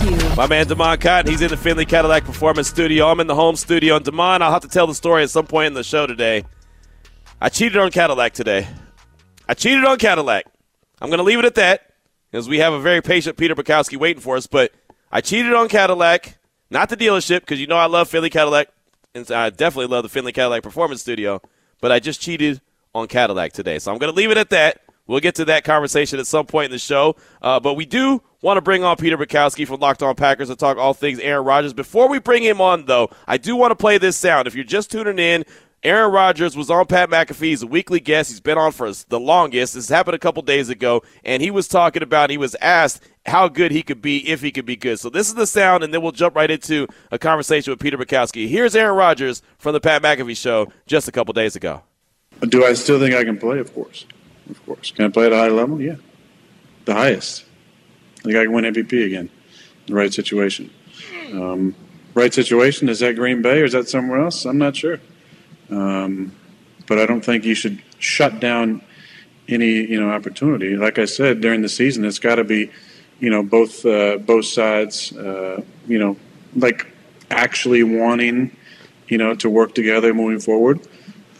My man Damon Cotton, he's in the Findlay Cadillac Performance Studio. I'm in the home studio. And Damon, I'll have to tell the story at some point in the show today. I cheated on Cadillac today. I cheated on Cadillac. I'm going to leave it at that because we have a very patient Peter Bukowski waiting for us. But I cheated on Cadillac, not the dealership, because you know I love Findlay Cadillac. And I definitely love the Findlay Cadillac Performance Studio. But I just cheated on Cadillac today. So I'm going to leave it at that. We'll get to that conversation at some point in the show. Uh, but we do want to bring on Peter Bukowski from Locked On Packers to talk all things Aaron Rodgers. Before we bring him on, though, I do want to play this sound. If you're just tuning in, Aaron Rodgers was on Pat McAfee's weekly guest. He's been on for the longest. This happened a couple days ago, and he was talking about, he was asked how good he could be if he could be good. So this is the sound, and then we'll jump right into a conversation with Peter Bukowski. Here's Aaron Rodgers from the Pat McAfee Show just a couple days ago. Do I still think I can play? Of course. Of course. Can I play at a high level? Yeah. The highest. I think I can win MVP again. in The right situation. Um, right situation is that Green Bay or is that somewhere else? I'm not sure. Um, but I don't think you should shut down any you know opportunity. Like I said during the season, it's got to be you know both uh, both sides uh, you know like actually wanting you know to work together moving forward,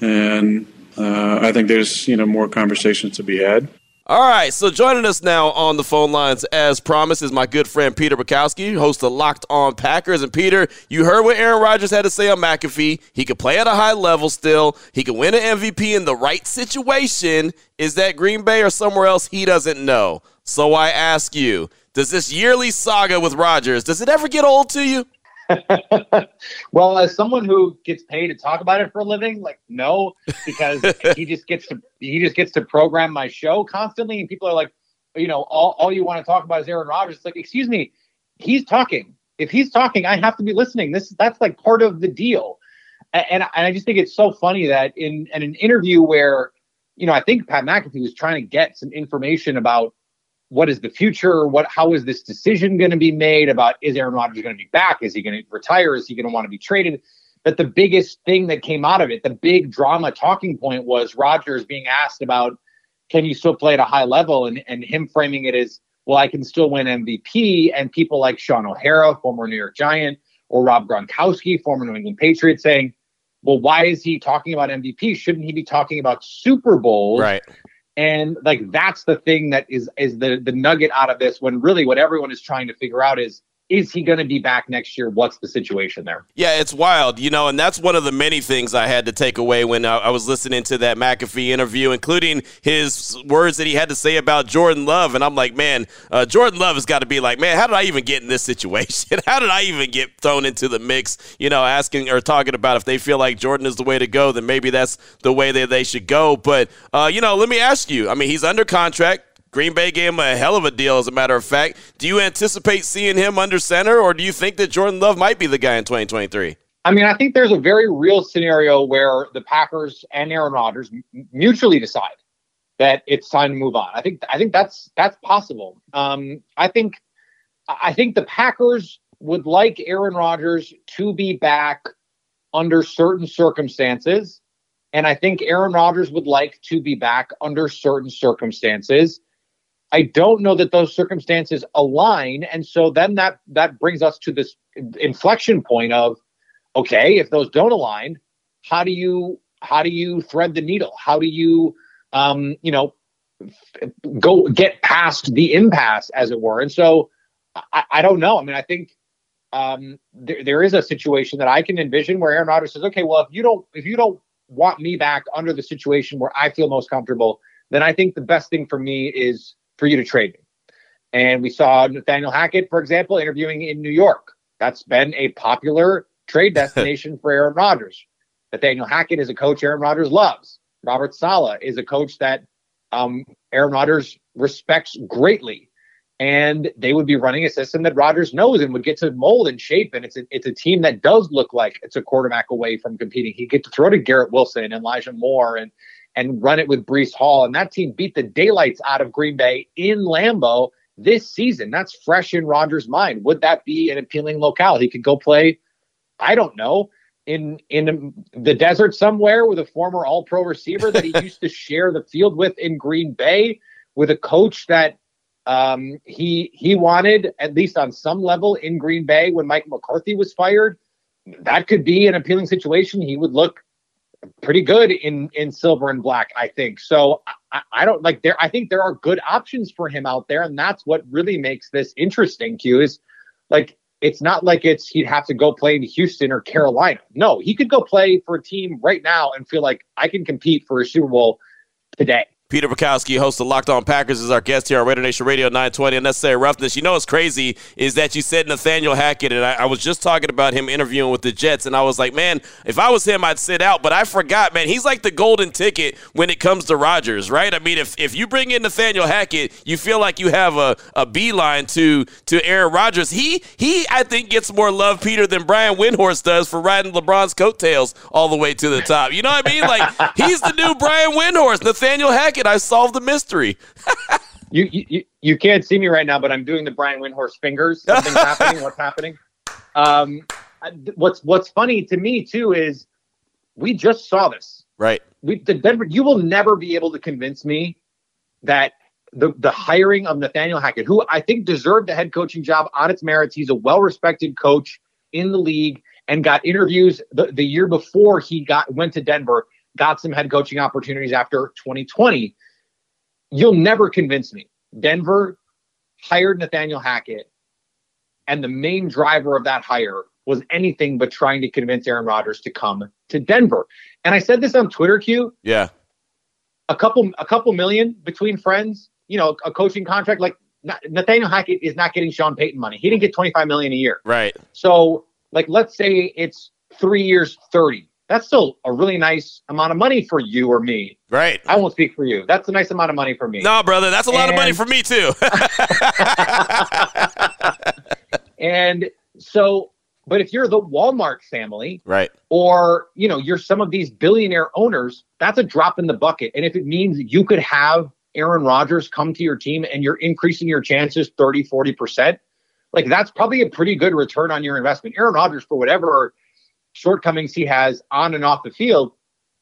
and uh, I think there's you know more conversations to be had. All right, so joining us now on the phone lines, as promised, is my good friend Peter Bukowski, host of Locked On Packers. And Peter, you heard what Aaron Rodgers had to say on McAfee. He could play at a high level still. He could win an MVP in the right situation. Is that Green Bay or somewhere else he doesn't know? So I ask you, does this yearly saga with Rodgers, does it ever get old to you? well, as someone who gets paid to talk about it for a living, like no, because he just gets to he just gets to program my show constantly, and people are like, you know, all, all you want to talk about is Aaron Rodgers. It's like, excuse me, he's talking. If he's talking, I have to be listening. This that's like part of the deal. And, and, and I just think it's so funny that in, in an interview where, you know, I think Pat McAfee was trying to get some information about what is the future? What how is this decision going to be made about is Aaron Rodgers going to be back? Is he going to retire? Is he going to want to be traded? But the biggest thing that came out of it, the big drama talking point was Rodgers being asked about can you still play at a high level and, and him framing it as well, I can still win MVP. And people like Shaun O'Hara, former New York Giant, or Rob Gronkowski, former New England Patriot, saying, well, why is he talking about MVP? Shouldn't he be talking about Super Bowls? Right and like that's the thing that is is the the nugget out of this when really what everyone is trying to figure out is is he going to be back next year? What's the situation there? Yeah, it's wild, you know, and that's one of the many things I had to take away when I, I was listening to that McAfee interview, including his words that he had to say about Jordan Love. And I'm like, man, uh, Jordan Love has got to be like, man, how did I even get in this situation? how did I even get thrown into the mix? You know, asking or talking about if they feel like Jordan is the way to go, then maybe that's the way that they should go. But, uh, you know, let me ask you I mean, he's under contract. Green Bay gave him a hell of a deal, as a matter of fact. Do you anticipate seeing him under center, or do you think that Jordan Love might be the guy in 2023? I mean, I think there's a very real scenario where the Packers and Aaron Rodgers mutually decide that it's time to move on. I think I think that's that's possible. Um, I think I think the Packers would like Aaron Rodgers to be back under certain circumstances, and I think Aaron Rodgers would like to be back under certain circumstances. I don't know that those circumstances align, and so then that that brings us to this inflection point of, okay, if those don't align, how do you how do you thread the needle? How do you, um, you know, go get past the impasse, as it were? And so, I, I don't know. I mean, I think um, there, there is a situation that I can envision where Aaron Rodgers says, okay, well, if you don't if you don't want me back under the situation where I feel most comfortable, then I think the best thing for me is for you to trade me. And we saw Nathaniel Hackett, for example, interviewing in New York. That's been a popular trade destination for Aaron Rodgers. Nathaniel Hackett is a coach Aaron Rodgers loves. Robert Saleh is a coach that um, Aaron Rodgers respects greatly. and they would be running a system that Rodgers knows and would get to mold and shape. And it's a, it's a team that does look like it's a quarterback away from competing. He get to throw to Garrett Wilson and Elijah Moore and and run it with Breece Hall. And that team beat the daylights out of Green Bay in Lambeau this season. That's fresh in Rodgers' mind. Would that be an appealing locale? He could go play, I don't know, in in the desert somewhere with a former all pro receiver that he used to share the field with in Green Bay, with a coach that um, he he wanted at least on some level in Green Bay when Mike McCarthy was fired. That could be an appealing situation. He would look pretty good in in silver and black, I think. So I, I, don't like there. I think there are good options for him out there, and that's what really makes this interesting. Q is like it's not like it's he'd have to go play in Houston or Carolina. No, he could go play for a team right now and feel like I can compete for a Super Bowl today. Peter Bukowski, host of Locked On Packers, is our guest here on Raider Nation Radio 920. Unnecessary roughness. You know what's crazy is that you said Nathaniel Hackett, and I, I, was just talking about him interviewing with the Jets, and I was like, man, if I was him, I'd sit out. But I forgot, man, he's like the golden ticket when it comes to Rodgers, right? I mean, if, if you bring in Nathaniel Hackett, you feel like you have a, a beeline to to Aaron Rodgers. He he, I think, gets more love, Peter, than Brian Windhorst does for riding LeBron's coattails all the way to the top. You know what I mean? Like he's the new Brian Windhorst, Nathaniel Hackett. I solved the mystery. you, you you can't see me right now, but I'm doing the Brian Windhorst fingers. Something's happening. What's happening? Um, what's what's funny to me too is we just saw this. Right. We the Denver. You will never be able to convince me that the the hiring of Nathaniel Hackett, who I think deserved the head coaching job on its merits. He's a well respected coach in the league and got interviews the, the year before he got went to Denver got some head coaching opportunities after 2020. You'll never convince me. Denver hired Nathaniel Hackett, and the main driver of that hire was anything but trying to convince Aaron Rodgers to come to Denver. And I said this on Twitter, Q. Yeah. A couple, a couple million between friends. You know, a coaching contract like Nathaniel Hackett is not getting Sean Payton money. He didn't get 25 million a year. Right. So, like, let's say it's three years, 30 that's still a really nice amount of money for you or me. Right. I won't speak for you. That's a nice amount of money for me. No, brother, that's a lot and, of money for me too. and so, but if you're the Walmart family, right, or you know, you're some of these billionaire owners, that's a drop in the bucket. And if it means you could have Aaron Rodgers come to your team and you're increasing your chances 30, 40%, like that's probably a pretty good return on your investment. Aaron Rodgers, for whatever shortcomings he has on and off the field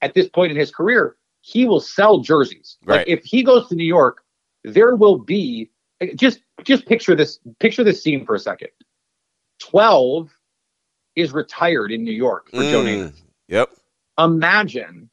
at this point in his career, he will sell jerseys. Right. Like if he goes to New York, there will be just just picture this picture this scene for a second. 12 is retired in New York for mm, Joe Namath. Yep. Imagine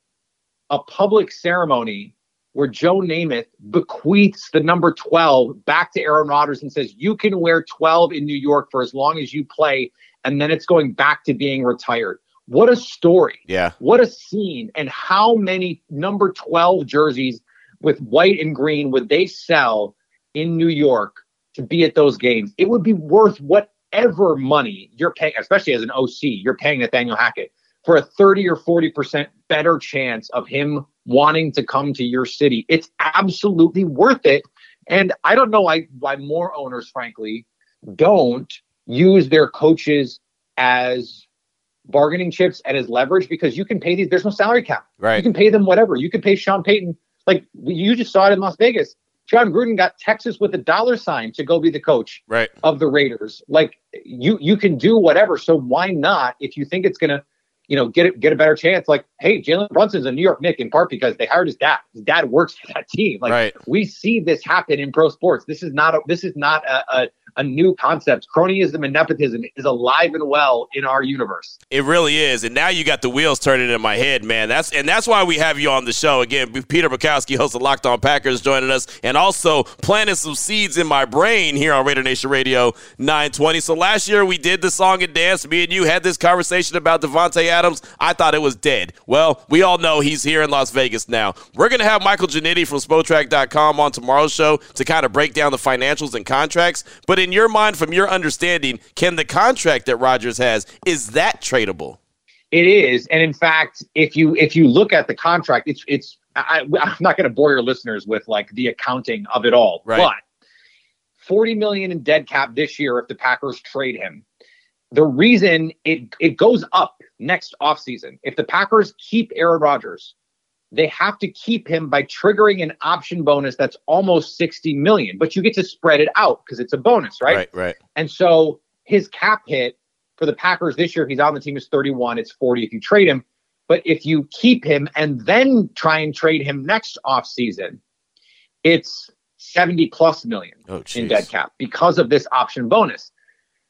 a public ceremony where Joe Namath bequeaths the number 12 back to Aaron Rodgers and says, You can wear 12 in New York for as long as you play and then it's going back to being retired. What a story. Yeah. What a scene. And how many number 12 jerseys with white and green would they sell in New York to be at those games? It would be worth whatever money you're paying, especially as an OC, you're paying Nathaniel Hackett for a 30 or 40% better chance of him wanting to come to your city. It's absolutely worth it. And I don't know why, why more owners, frankly, don't use their coaches as bargaining chips and as leverage because you can pay these. There's no salary cap. Right. You can pay them whatever. You can pay Sean Payton. Like you just saw it in Las Vegas. Jon Gruden got Texas with a dollar sign to go be the coach right. of the Raiders. Like you, you can do whatever. So why not? If you think it's gonna, you know, get it, get a better chance. Like, hey, Jalen Brunson's a New York Nick in part because they hired his dad. His dad works for that team. Like right. we see this happen in pro sports. This is not a, this is not a, a a new concept. Cronyism and nepotism is alive and well in our universe. It really is. And now you got the wheels turning in my head, man. That's and that's why we have you on the show. Again, Peter Bukowski, host of Locked On Packers, joining us, and also planting some seeds in my brain here on Raider Nation Radio 920. So last year we did the song and dance. Me and you had this conversation about Davante Adams. I thought it was dead. Well, we all know he's here in Las Vegas now. We're gonna have Michael Ginnitti from Spotrac.com on tomorrow's show to kind of break down the financials and contracts. But in your mind, from your understanding, can the contract that Rodgers has is that tradable? It is, and in fact, if you if you look at the contract, it's it's. I, am not going to bore your listeners with like the accounting of it all, right. but 40 million in dead cap this year if the Packers trade him. The reason it it goes up next offseason, if the Packers keep Aaron Rodgers, they have to keep him by triggering an option bonus that's almost 60 million, but you get to spread it out because it's a bonus, right? Right, right. And so his cap hit for the Packers this year, he's on the team is 31, it's 40 if you trade him. But if you keep him and then try and trade him next offseason, it's 70 plus million Oh, in dead cap because of this option bonus.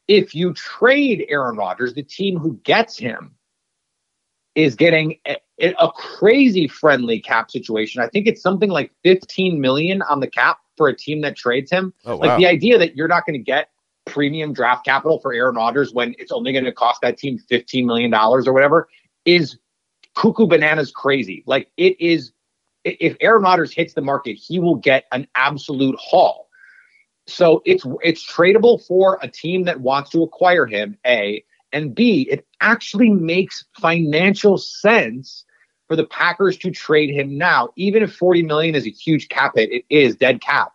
If you trade Aaron Rodgers, the team who gets him is getting a, a crazy friendly cap situation. I think it's something like 15 million on the cap for a team that trades him. Oh, Like wow. the idea that you're not going to get premium draft capital for Aaron Rodgers when it's only going to cost that team 15 million dollars or whatever is cuckoo bananas crazy. Like it is if Aaron Rodgers hits the market, he will get an absolute haul. So it's it's tradable for a team that wants to acquire him, A, and B, it actually makes financial sense for the Packers to trade him now. Even if 40 million is a huge cap hit, it is dead cap.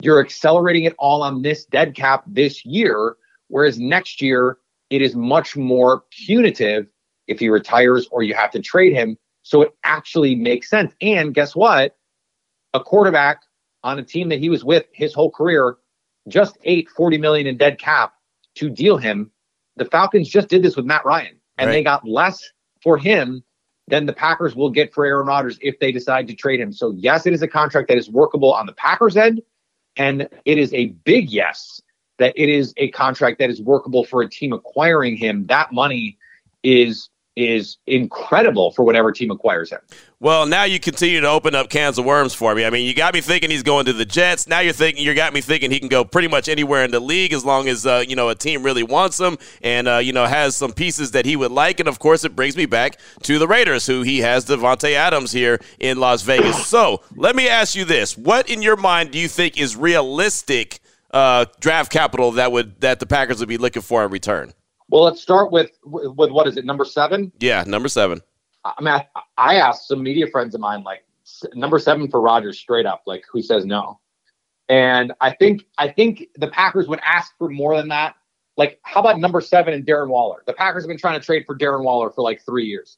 You're accelerating it all on this dead cap this year, whereas next year it is much more punitive if he retires or you have to trade him. So it actually makes sense. And guess what? A quarterback on a team that he was with his whole career just ate 40 million in dead cap to deal him. The Falcons just did this with Matt Ryan, and they got less for him than the Packers will get for Aaron Rodgers if they decide to trade him. So yes, it is a contract that is workable on the Packers end, and it is a big yes that it is a contract that is workable for a team acquiring him. That money is is incredible for whatever team acquires him. Well, now you continue to open up cans of worms for me. I mean, you got me thinking he's going to the Jets. Now you're thinking you got me thinking he can go pretty much anywhere in the league as long as uh, you know a team really wants him and uh, you know has some pieces that he would like. And of course, it brings me back to the Raiders, who he has Davante Adams here in Las Vegas. so let me ask you this: What in your mind do you think is realistic uh, draft capital that would that the Packers would be looking for in return? Well, let's start with with what is it, number seven? Yeah, number seven. I mean, I, I asked some media friends of mine, like number seven for Rodgers straight up, like who says no? And I think I think the Packers would ask for more than that. Like, how about number seven and Darren Waller? The Packers have been trying to trade for Darren Waller for like three years,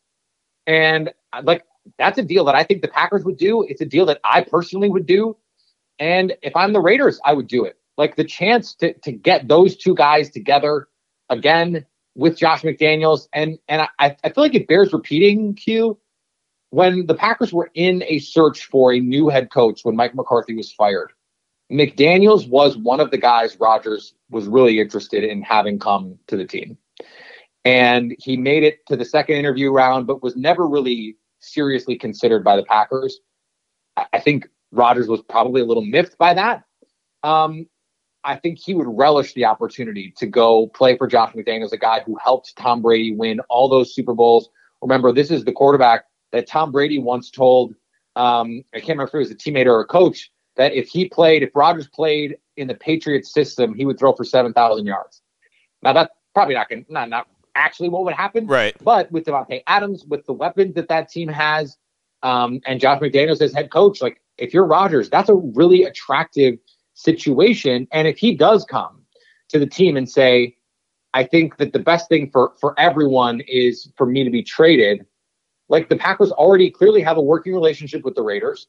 and uh, like that's a deal that I think the Packers would do. It's a deal that I personally would do, and if I'm the Raiders, I would do it. Like the chance to to get those two guys together again with Josh McDaniels. And and I, I feel like it bears repeating, Q, when the Packers were in a search for a new head coach when Mike McCarthy was fired. McDaniels was one of the guys Rodgers was really interested in having come to the team. And he made it to the second interview round, but was never really seriously considered by the Packers. I, think Rodgers was probably a little miffed by that. Um, I think he would relish the opportunity to go play for Josh McDaniels, a guy who helped Tom Brady win all those Super Bowls. Remember, this is the quarterback that Tom Brady once told, um, I can't remember if it was a teammate or a coach, that if he played, if Rodgers played in the Patriots system, he would throw for 7,000 yards. Now, that's probably not going to, not, not actually what would happen. Right. But with Davante Adams, with the weapons that that team has, um, and Josh McDaniels as head coach, like if you're Rodgers, that's a really attractive situation. And if he does come to the team and say, I think that the best thing for for everyone is for me to be traded, like the Packers already clearly have a working relationship with the Raiders.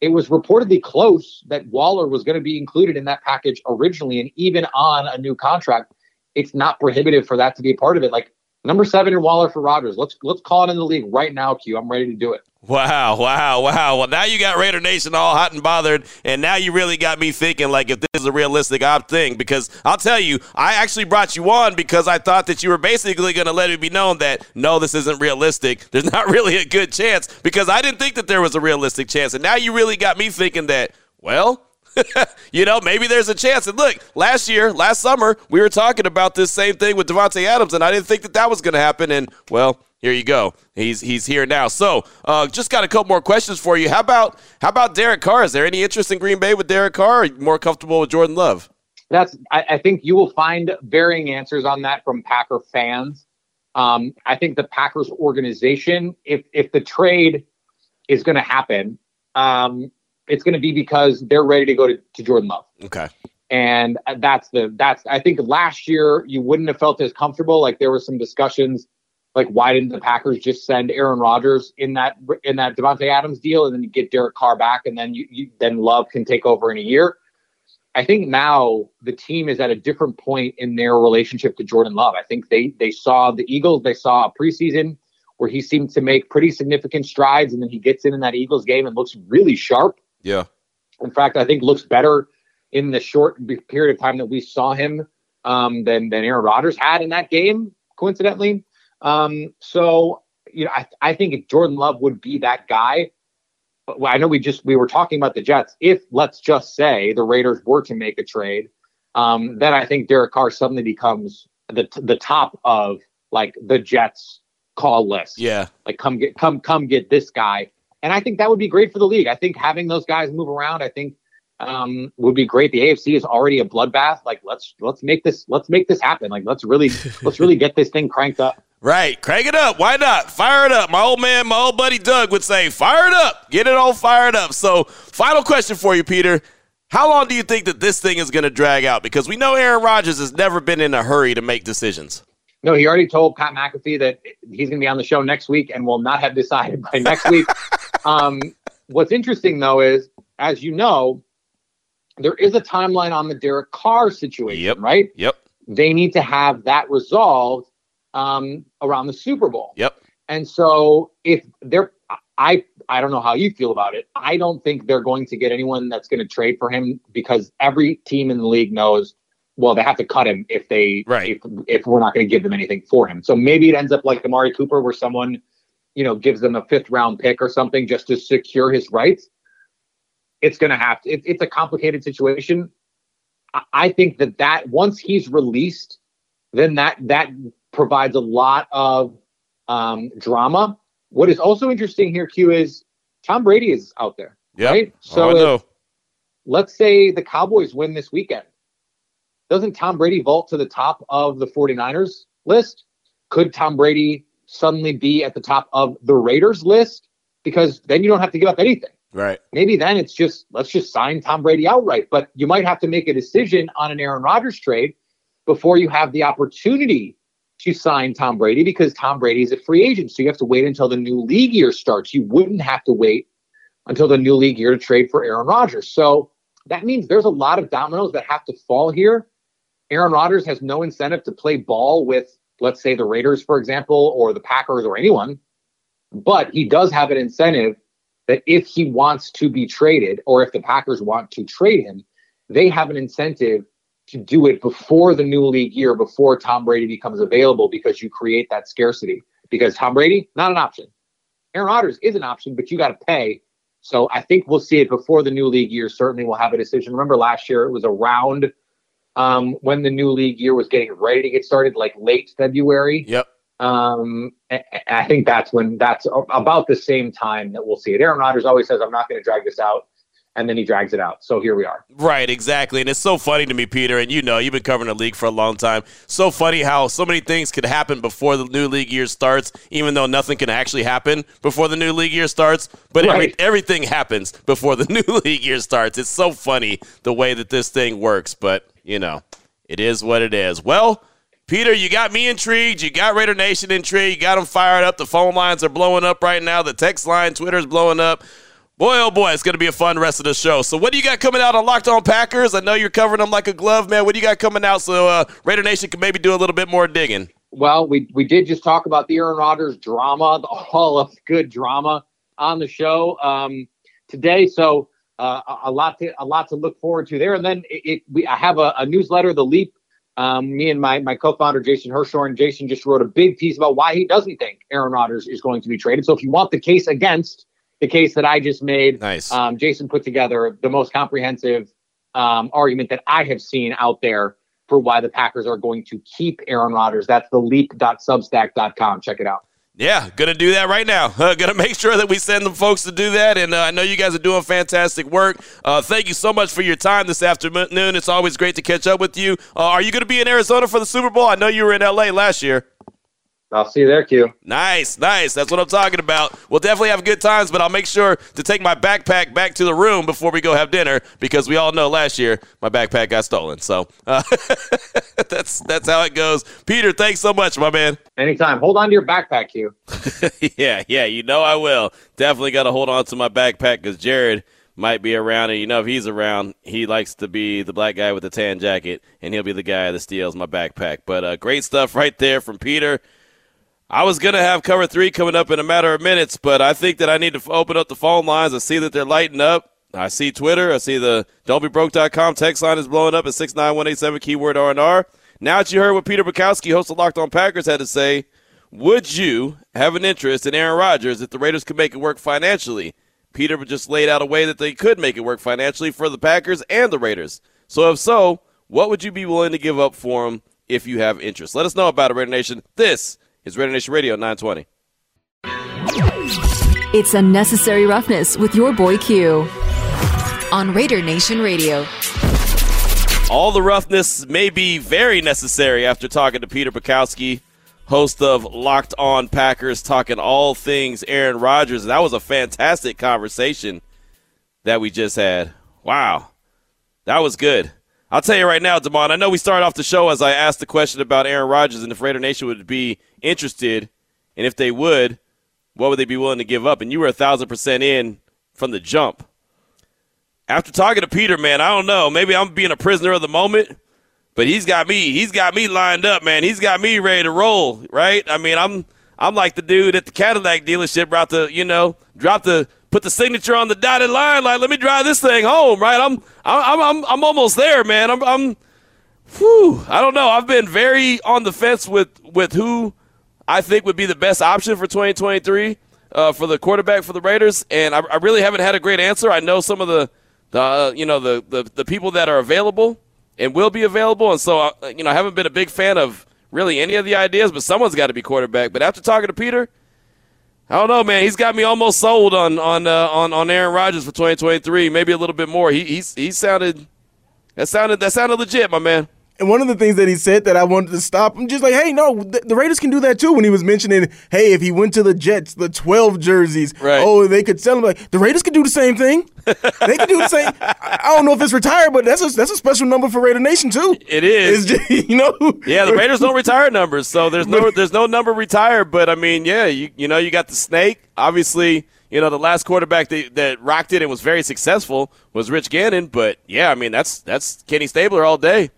It was reportedly close that Waller was going to be included in that package originally, and even on a new contract, it's not prohibitive for that to be a part of it. Like number seven and Waller for Rodgers. Let's let's call it in the league right now, Q. I'm ready to do it. Wow, wow, wow. Well, now you got Raider Nation all hot and bothered, and now you really got me thinking like if this is a realistic op thing. Because I'll tell you, I actually brought you on because I thought that you were basically going to let it be known that no, this isn't realistic. There's not really a good chance because I didn't think that there was a realistic chance, and now you really got me thinking that well. you know, maybe there's a chance. And look, last year, last summer, we were talking about this same thing with Davante Adams, and I didn't think that that was going to happen. And well, here you go. He's he's here now. So, uh, just got a couple more questions for you. How about how about Derek Carr? Is there any interest in Green Bay with Derek Carr? Or are you more comfortable with Jordan Love? That's I, I think you will find varying answers on that from Packer fans. Um, I think the Packers organization, if if the trade is going to happen, um, it's going to be because they're ready to go to, to Jordan Love. Okay. And that's the that's I think last year you wouldn't have felt as comfortable. Like there were some discussions like why didn't the Packers just send Aaron Rodgers in that in that Davante Adams deal and then you get Derek Carr back and then you, you then Love can take over in a year. I think now the team is at a different point in their relationship to Jordan Love. I think they they saw the Eagles, they saw a preseason where he seemed to make pretty significant strides, and then he gets in in that Eagles game and looks really sharp. Yeah. In fact, I think looks better in the short period of time that we saw him um, than than Aaron Rodgers had in that game. Coincidentally, um, so you know, I, I think Jordan Love would be that guy. Well, I know we just we were talking about the Jets. If let's just say the Raiders were to make a trade, um, then I think Derek Carr suddenly becomes the the top of like the Jets call list. Yeah, like come get come come get this guy, and I think that would be great for the league. I think having those guys move around, I think um, would be great. The AFC is already a bloodbath. Like let's let's make this let's make this happen. Like let's really let's really get this thing cranked up. Right. Crank it up. Why not? Fire it up. My old man, my old buddy Doug would say, fire it up. Get it all fired up. So, final question for you, Peter. How long do you think that this thing is going to drag out? Because we know Aaron Rodgers has never been in a hurry to make decisions. No, he already told Pat McAfee that he's going to be on the show next week and will not have decided by next week. um, what's interesting, though, is as you know, there is a timeline on the Derek Carr situation, yep. right? Yep. They need to have that resolved um, around the Super Bowl. Yep. And so if they're, I I don't know how you feel about it. I don't think they're going to get anyone that's going to trade for him because every team in the league knows. Well, they have to cut him if they right. if, if we're not going to give them anything for him. So maybe it ends up like Amari Cooper, where someone, you know, gives them a fifth round pick or something just to secure his rights. It's going to have to. It, it's a complicated situation. I, I think that that once he's released, then that that provides a lot of um, drama. What is also interesting here, Q, is Tom Brady is out there. Yep. Right. So oh, if, let's say the Cowboys win this weekend. Doesn't Tom Brady vault to the top of the 49ers list? Could Tom Brady suddenly be at the top of the Raiders list? Because then you don't have to give up anything. Right. Maybe then it's just let's just sign Tom Brady outright. But you might have to make a decision on an Aaron Rodgers trade before you have the opportunity to sign Tom Brady because Tom Brady is a free agent. So you have to wait until the new league year starts. You wouldn't have to wait until the new league year to trade for Aaron Rodgers. So that means there's a lot of dominoes that have to fall here. Aaron Rodgers has no incentive to play ball with, let's say, the Raiders, for example, or the Packers or anyone. But he does have an incentive that if he wants to be traded or if the Packers want to trade him, they have an incentive to do it before the new league year, before Tom Brady becomes available, because you create that scarcity. Because Tom Brady, not an option. Aaron Rodgers is an option, but you got to pay. So I think we'll see it before the new league year. Certainly, we'll have a decision. Remember last year, it was around um, when the new league year was getting ready to get started, like late February. Yep. Um, I think that's when that's about the same time that we'll see it. Aaron Rodgers always says, "I'm not going to drag this out." And then he drags it out. So here we are. Right, exactly. And it's so funny to me, Peter, and you know, you've been covering the league for a long time. So funny how so many things could happen before the new league year starts, even though nothing can actually happen before the new league year starts. But right. every, everything happens before the new league year starts. It's so funny the way that this thing works, but, you know, it is what it is. Well, Peter, you got me intrigued. You got Raider Nation intrigued. You got them fired up. The phone lines are blowing up right now. The text line, Twitter's blowing up. Boy, oh boy, it's going to be a fun rest of the show. So, what do you got coming out on Locked On Packers? I know you're covering them like a glove, man. What do you got coming out so uh, Raider Nation can maybe do a little bit more digging? Well, we we did just talk about the Aaron Rodgers drama, the all of good drama on the show um, today. So, uh, a lot to a lot to look forward to there. And then it, it, we I have a, a newsletter, The Leap. Um, me and my my co-founder Jason Hirschhorn, Jason just wrote a big piece about why he doesn't think Aaron Rodgers is going to be traded. So, if you want the case against the case that I just made. Nice. Um, Jason put together the most comprehensive um, argument that I have seen out there for why the Packers are going to keep Aaron Rodgers. That's the leap.substack.com. Check it out. Yeah, gonna do that right now. Uh, gonna make sure that we send the folks to do that, and uh, I know you guys are doing fantastic work. Uh, thank you so much for your time this afternoon. It's always great to catch up with you. Uh, are you gonna be in Arizona for the Super Bowl? I know you were in LA last year. I'll see you there, Q. Nice, nice. That's what I'm talking about. We'll definitely have good times, but I'll make sure to take my backpack back to the room before we go have dinner because we all know last year my backpack got stolen. So uh, that's that's how it goes. Peter, thanks so much, my man. Anytime. Hold on to your backpack, Q. yeah, yeah, you know I will. Definitely got to hold on to my backpack because Jared might be around, and you know if he's around, he likes to be the black guy with the tan jacket, and he'll be the guy that steals my backpack. But uh, great stuff right there from Peter. I was going to have cover three coming up in a matter of minutes, but I think that I need to open up the phone lines. I see that they're lighting up. I see Twitter. I see the don'tbebroke.com text line is blowing up at 69187 keyword R&R. Now that you heard what Peter Bukowski, host of Locked On Packers, had to say, would you have an interest in Aaron Rodgers if the Raiders could make it work financially? Peter just laid out a way that they could make it work financially for the Packers and the Raiders. So if so, what would you be willing to give up for him if you have interest? Let us know about it, Raider Nation. This is Raider Nation Radio 920. It's Unnecessary Roughness with your boy Q on Raider Nation Radio. All the roughness may be very necessary after talking to Peter Bukowski, host of Locked On Packers, talking all things Aaron Rodgers. That was a fantastic conversation that we just had. Wow. That was good. I'll tell you right now, Damon, I know we started off the show as I asked the question about Aaron Rodgers and if Raider Nation would be interested, and if they would, what would they be willing to give up? And you were a thousand percent in from the jump. After talking to Peter, man, I don't know. Maybe I'm being a prisoner of the moment, but he's got me. He's got me lined up, man. He's got me ready to roll, right? I mean, I'm I'm like the dude at the Cadillac dealership about to, you know, drop the put the signature on the dotted line. Like, let me drive this thing home, right? I'm, I'm, I'm, I'm almost there, man. I'm, I'm, whew, I don't know. I've been very on the fence with, with who I think would be the best option for 2023 uh, for the quarterback for the Raiders, and I, I, really haven't had a great answer. I know some of the, the uh, you know, the, the, the people that are available and will be available, and so uh, you know, I haven't been a big fan of really any of the ideas. But someone's got to be quarterback. But after talking to Peter. I don't know, man. He's got me almost sold on on uh, on on Aaron Rodgers for 2023. Maybe a little bit more. He he's, he sounded that sounded that sounded legit, my man. And one of the things that he said that I wanted to stop, I'm just like, hey, no, the, the, Raiders can do that too. When he was mentioning, hey, if he went to the Jets, the 12 jerseys, right. oh, they could sell him. Like the Raiders could do the same thing. they could do the same. I, I, don't know if it's retired, but that's a that's a special number for Raider Nation too. It is. Just, you know. Yeah, the Raiders don't retire numbers, so there's no there's no number retired. But I mean, yeah, you you know you got the snake, obviously you know, the last quarterback that, that rocked it and was very successful was Rich Gannon. But yeah, I mean, that's that's Kenny Stabler all day.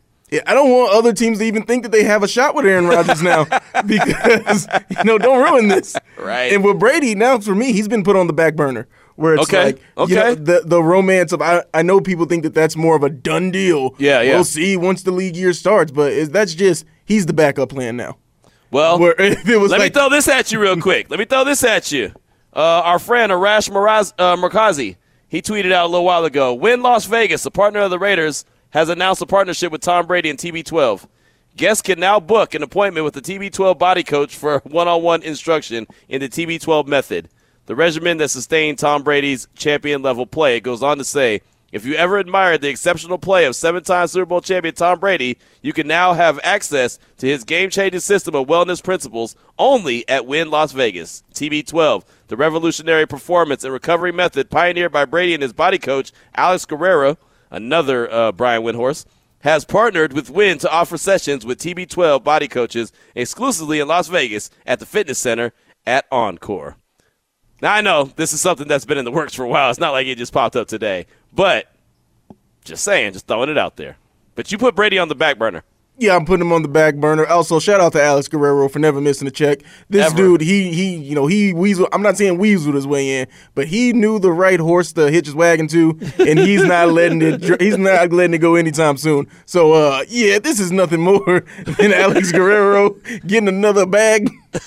I don't want other teams to even think that they have a shot with Aaron Rodgers now because you know don't ruin this. Right. And with Brady now, for me, he's been put on the back burner. Where it's okay. like, okay. you know, the the romance of I, I know people think that that's more of a done deal. Yeah, yeah. We'll see once the league year starts, but is that's just he's the backup plan now. Well, Where if it was let like, me throw this at you real quick. let me throw this at you. Uh, our friend Arash Maraz, uh, Markazi, he tweeted out a little while ago: Wynn Las Vegas, a partner of the Raiders has announced a partnership with Tom Brady and TB12. Guests can now book an appointment with the TB12 body coach for one on one instruction in the TB12 method, the regimen that sustained Tom Brady's champion level play. It goes on to say if you ever admired the exceptional play of seven time Super Bowl champion Tom Brady, you can now have access to his game changing system of wellness principles only at Wynn Las Vegas. TB12, the revolutionary performance and recovery method pioneered by Brady and his body coach, Alex Guerrero another uh, Brian Windhorst, has partnered with Wynn to offer sessions with TB12 body coaches exclusively in Las Vegas at the fitness center at Encore. Now, I know this is something that's been in the works for a while. It's not like it just popped up today, but just saying, just throwing it out there. But you put Brady on the back burner. Yeah, I'm putting him on the back burner. Also, shout out to Alex Guerrero for never missing a check. This Ever. dude, he he, you know, he weasel. I'm not saying weaseled his way in, but he knew the right horse to hitch his wagon to, and he's not letting it. He's not letting it go anytime soon. So, uh, yeah, this is nothing more than Alex Guerrero getting another bag.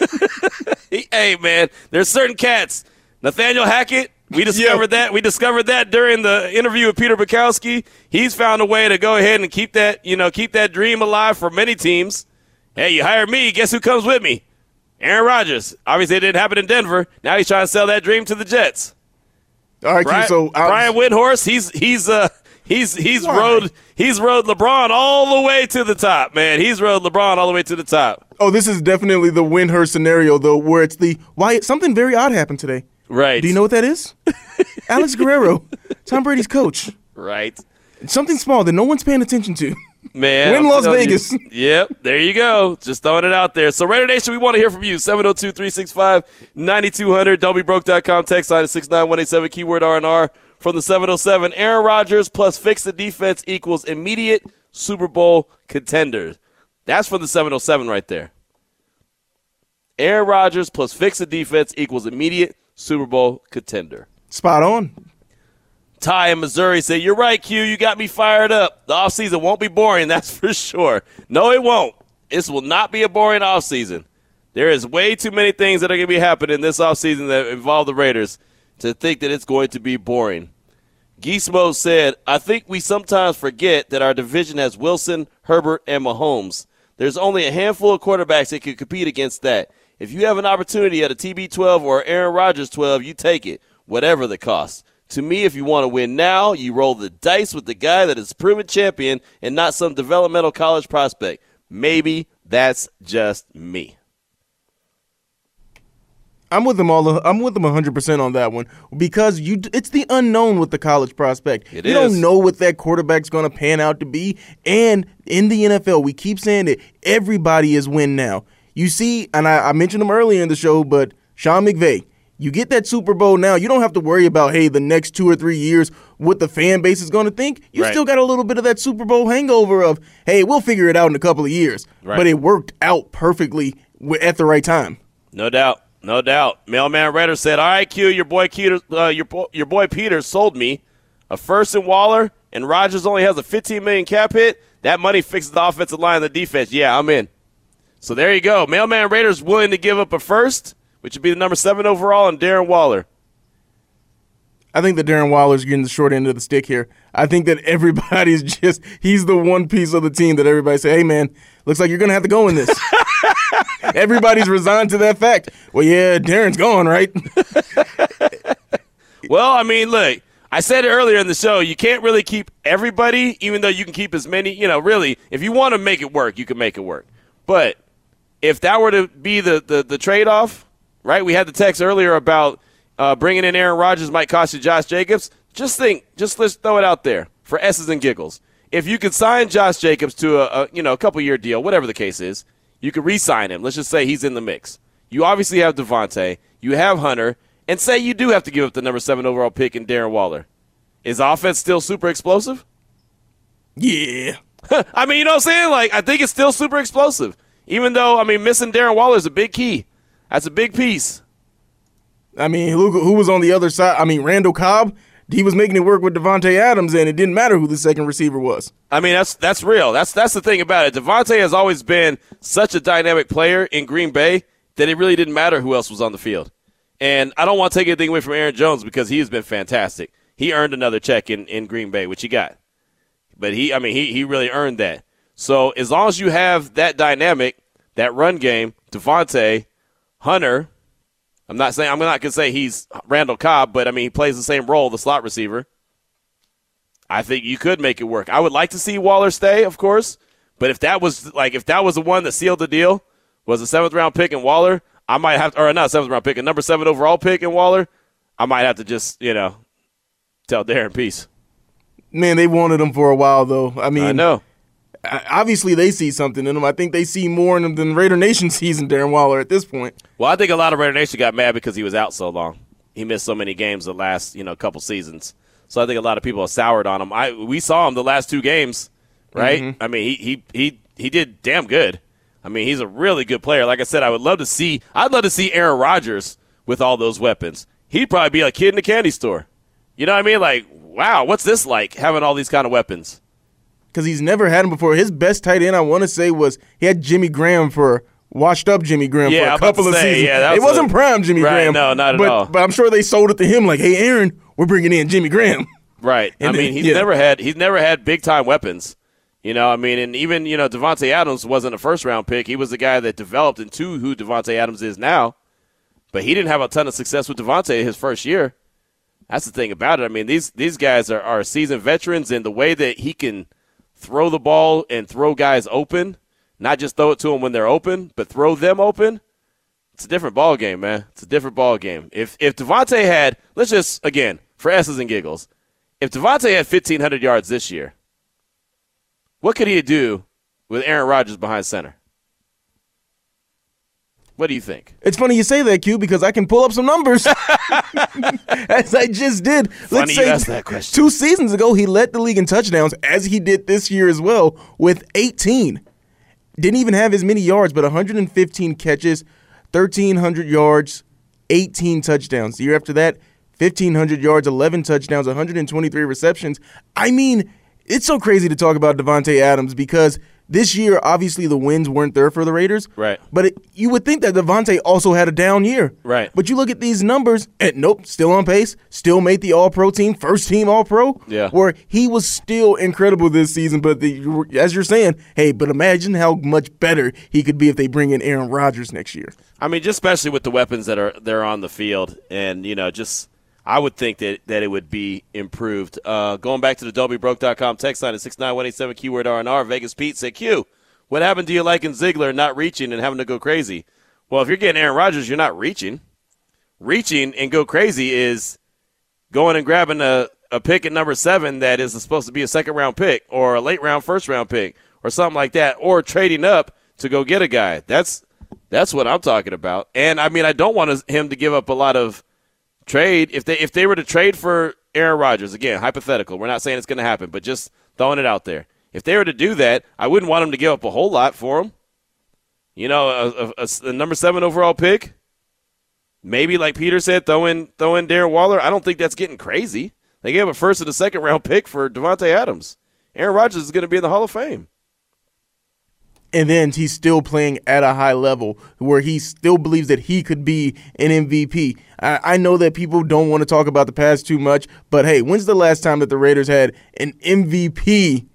Hey, man, there's certain cats. Nathaniel Hackett, we discovered that. We discovered that during the interview with Peter Bukowski. He's found a way to go ahead and keep that, you know, keep that dream alive for many teams. Hey, you hired me. Guess who comes with me? Aaron Rodgers. Obviously, it didn't happen in Denver. Now he's trying to sell that dream to the Jets. All right, Brian, so I- Brian Windhorst, he's he's uh He's he's Why? rode he's rode LeBron all the way to the top, man. He's rode LeBron all the way to the top. Oh, this is definitely the Windhorst scenario though, where it's the why something very odd happened today. Right. Do you know what that is? Alex Guerrero, Tom Brady's coach. Right. Something small that no one's paying attention to. Man. Wynn I'm Las telling you. Vegas. Yep. There you go. Just throwing it out there. So, Raider Nation, we want to hear from you. 702 365 9200. Don'tBeBroke.com. Text line is 69187. Keyword R&R. From the 707, Aaron Rodgers plus fix the defense equals immediate Super Bowl contenders. That's from the 707 right there. Aaron Rodgers plus fix the defense equals immediate Super Bowl contender. Spot on. Ty in Missouri said, You're right, Q. You got me fired up. The offseason won't be boring, that's for sure. No, it won't. This will not be a boring offseason. There is way too many things that are going to be happening this offseason that involve the Raiders to think that it's going to be boring. Geesmo said, I think we sometimes forget that our division has Wilson, Herbert, and Mahomes. There's only a handful of quarterbacks that could compete against that. If you have an opportunity at a TB12 or Aaron Rodgers 12, you take it, whatever the cost. To me, if you want to win now, you roll the dice with the guy that is proven champion and not some developmental college prospect. Maybe that's just me. I'm with them all. I'm with them 100 percent on that one because you. It's the unknown with the college prospect. It you is. don't know what that quarterback's going to pan out to be. And in the NFL, we keep saying that everybody is win now. You see, and I, I mentioned him earlier in the show, but Sean McVay. You get that Super Bowl now. You don't have to worry about hey the next two or three years what the fan base is going to think. You Right. still got a little bit of that Super Bowl hangover of hey we'll figure it out in a couple of years. Right. But it worked out perfectly at the right time. No doubt, no doubt. Mailman Redder said, "All right, Q, your boy Peter, uh, your bo- your boy Peter sold me a first and Waller, and Rodgers only has a 15 million cap hit. That money fixes the offensive line and the defense. Yeah, I'm in. So there you go. Mailman Raiders willing to give up a first, which would be the number seven overall, and Darren Waller. I think that Darren Waller's getting the short end of the stick here. I think that everybody's just he's the one piece of the team that everybody say, "Hey man, looks like you're going to have to go in this." Everybody's resigned to that fact. Well, yeah, Darren's gone, right? Well, I mean, look, I said it earlier in the show. You can't really keep everybody, even though you can keep as many. You know, really, if you want to make it work, you can make it work. But if that were to be the the, the trade off, right? We had the text earlier about uh, bringing in Aaron Rodgers might cost you Josh Jacobs. Just think, just let's throw it out there for s's and giggles. If you could sign Josh Jacobs to a, a you know a couple year deal, whatever the case is, you could re-sign him. Let's just say he's in the mix. You obviously have Davante, you have Hunter, and say you do have to give up the number seven overall pick in Darren Waller. Is offense still super explosive? Yeah. I mean, you know what I'm saying? Like, I think it's still super explosive. Even though, I mean, missing Darren Waller is a big key. That's a big piece. I mean, who, who was on the other side? I mean, Randall Cobb. He was making it work with Davante Adams, and it didn't matter who the second receiver was. I mean, that's that's real. That's that's the thing about it. Davante has always been such a dynamic player in Green Bay that it really didn't matter who else was on the field. And I don't want to take anything away from Aaron Jones because he has been fantastic. He earned another check in, in Green Bay, which he got. But he, I mean, he, he really earned that. So as long as you have that dynamic, that run game, Davante, Hunter, I'm not saying I'm not gonna say he's Randall Cobb, but I mean he plays the same role, the slot receiver. I think you could make it work. I would like to see Waller stay, of course, but if that was like if that was the one that sealed the deal, was a seventh round pick in Waller, I might have to, or not seventh round pick, a number seven overall pick in Waller, I might have to just you know tell Darren peace. Man, they wanted him for a while, though. I mean, I know. Obviously they see something in him. I think they see more in him than Raider Nation sees in Darren Waller at this point. Well, I think a lot of Raider Nation got mad because he was out so long. He missed so many games the last you know couple seasons. So I think a lot of people are soured on him. I we saw him the last two games, right? Mm-hmm. I mean, he he he he did damn good. I mean, he's a really good player. Like I said, I would love to see. I'd love to see Aaron Rodgers with all those weapons. He'd probably be a kid in a candy store. You know what I mean? Like, wow, what's this like having all these kind of weapons? Because he's never had him before. His best tight end, I want to say, was he had Jimmy Graham for washed up Jimmy Graham Yeah, for a couple of say, seasons. yeah, that it was wasn't a- prime Jimmy Right, Graham. no, not at but, all. But I'm sure they sold it to him like, "Hey, Aaron, we're bringing in Jimmy Graham." Right. I And then- mean, he's yeah. never had he's never had big time weapons. You know, I mean, and even you know Davante Adams wasn't a first round pick. He was the guy that developed into who Davante Adams is now. But he didn't have a ton of success with Davante his first year. That's the thing about it. I mean, these these guys are, are seasoned veterans, and the way that he can throw the ball and throw guys open, not just throw it to them when they're open, but throw them open. It's a different ball game, man. It's a different ball game. If if Davante had, let's just again for s's and giggles, if Davante had 1,500 yards this year, what could he do with Aaron Rodgers behind center? What do you think? It's funny you say that, Q, because I can pull up some numbers. as I just did. Funny you asked that question. Two seasons ago, he led the league in touchdowns, as he did this year as well, with 18. Didn't even have as many yards, but 115 catches, 1,300 yards, 18 touchdowns. The year after that, 1,500 yards, 11 touchdowns, 123 receptions. I mean, it's so crazy to talk about Davante Adams because this year, obviously, the wins weren't there for the Raiders. Right. But it, you would think that Davante also had a down year. Right. But you look at these numbers, and nope, still on pace, still made the All Pro team, first team All Pro. Yeah. Where he was still incredible this season. But the, as you're saying, hey, but imagine how much better he could be if they bring in Aaron Rodgers next year. I mean, just especially with the weapons that are they're on the field, and you know, just I would think that, that it would be improved. Uh, going back to the don'tbebroke.com text line at six nine one eight seven keyword R and R. Vegas Pete said, "Q, what happened to you liking Ziegler not reaching and having to go crazy? Well, if you're getting Aaron Rodgers, you're not reaching. Reaching and go crazy is going and grabbing a, a pick at number seven that is supposed to be a second round pick or a late round first round pick or something like that, or trading up to go get a guy. That's that's what I'm talking about. And I mean, I don't want him to give up a lot of trade if they if they were to trade for Aaron Rodgers again, hypothetical. We're not saying it's going to happen, but just throwing it out there. If they were to do that, I wouldn't want them to give up a whole lot for him. You know, a, a, a number seven overall pick. Maybe like Peter said, throw in throw in Darren Waller. I don't think that's getting crazy. They gave a first and a second round pick for Davante Adams. Aaron Rodgers is going to be in the Hall of Fame and then he's still playing at a high level where he still believes that he could be an MVP. I, I, know that people don't want to talk about the past too much, but hey, when's the last time that the Raiders had an MVP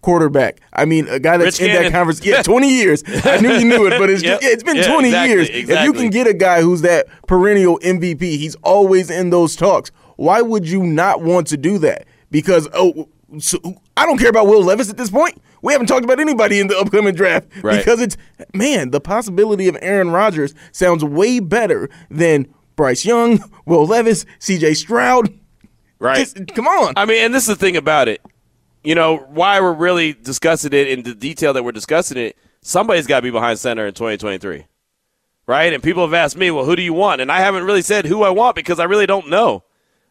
quarterback? I mean, a guy that's Rich in Gannon. that conference. Yeah, 20 years. I knew you knew it, but it's, Yep. just, it's been Yeah, 20 exactly, years. If you can get a guy who's that perennial MVP, he's always in those talks. Why would you not want to do that? Because, oh, so I don't care about Will Levis at this point. We haven't talked about anybody in the upcoming draft Right. because it's man, the possibility of Aaron Rodgers sounds way better than Bryce Young, Will Levis, C.J. Stroud. right? Just- come on. I mean, and this is the thing about it. You know, why we're really discussing it in the detail that we're discussing it, somebody's got to be behind center in 2023. Right? And people have asked me, well, who do you want? And I haven't really said who I want because I really don't know.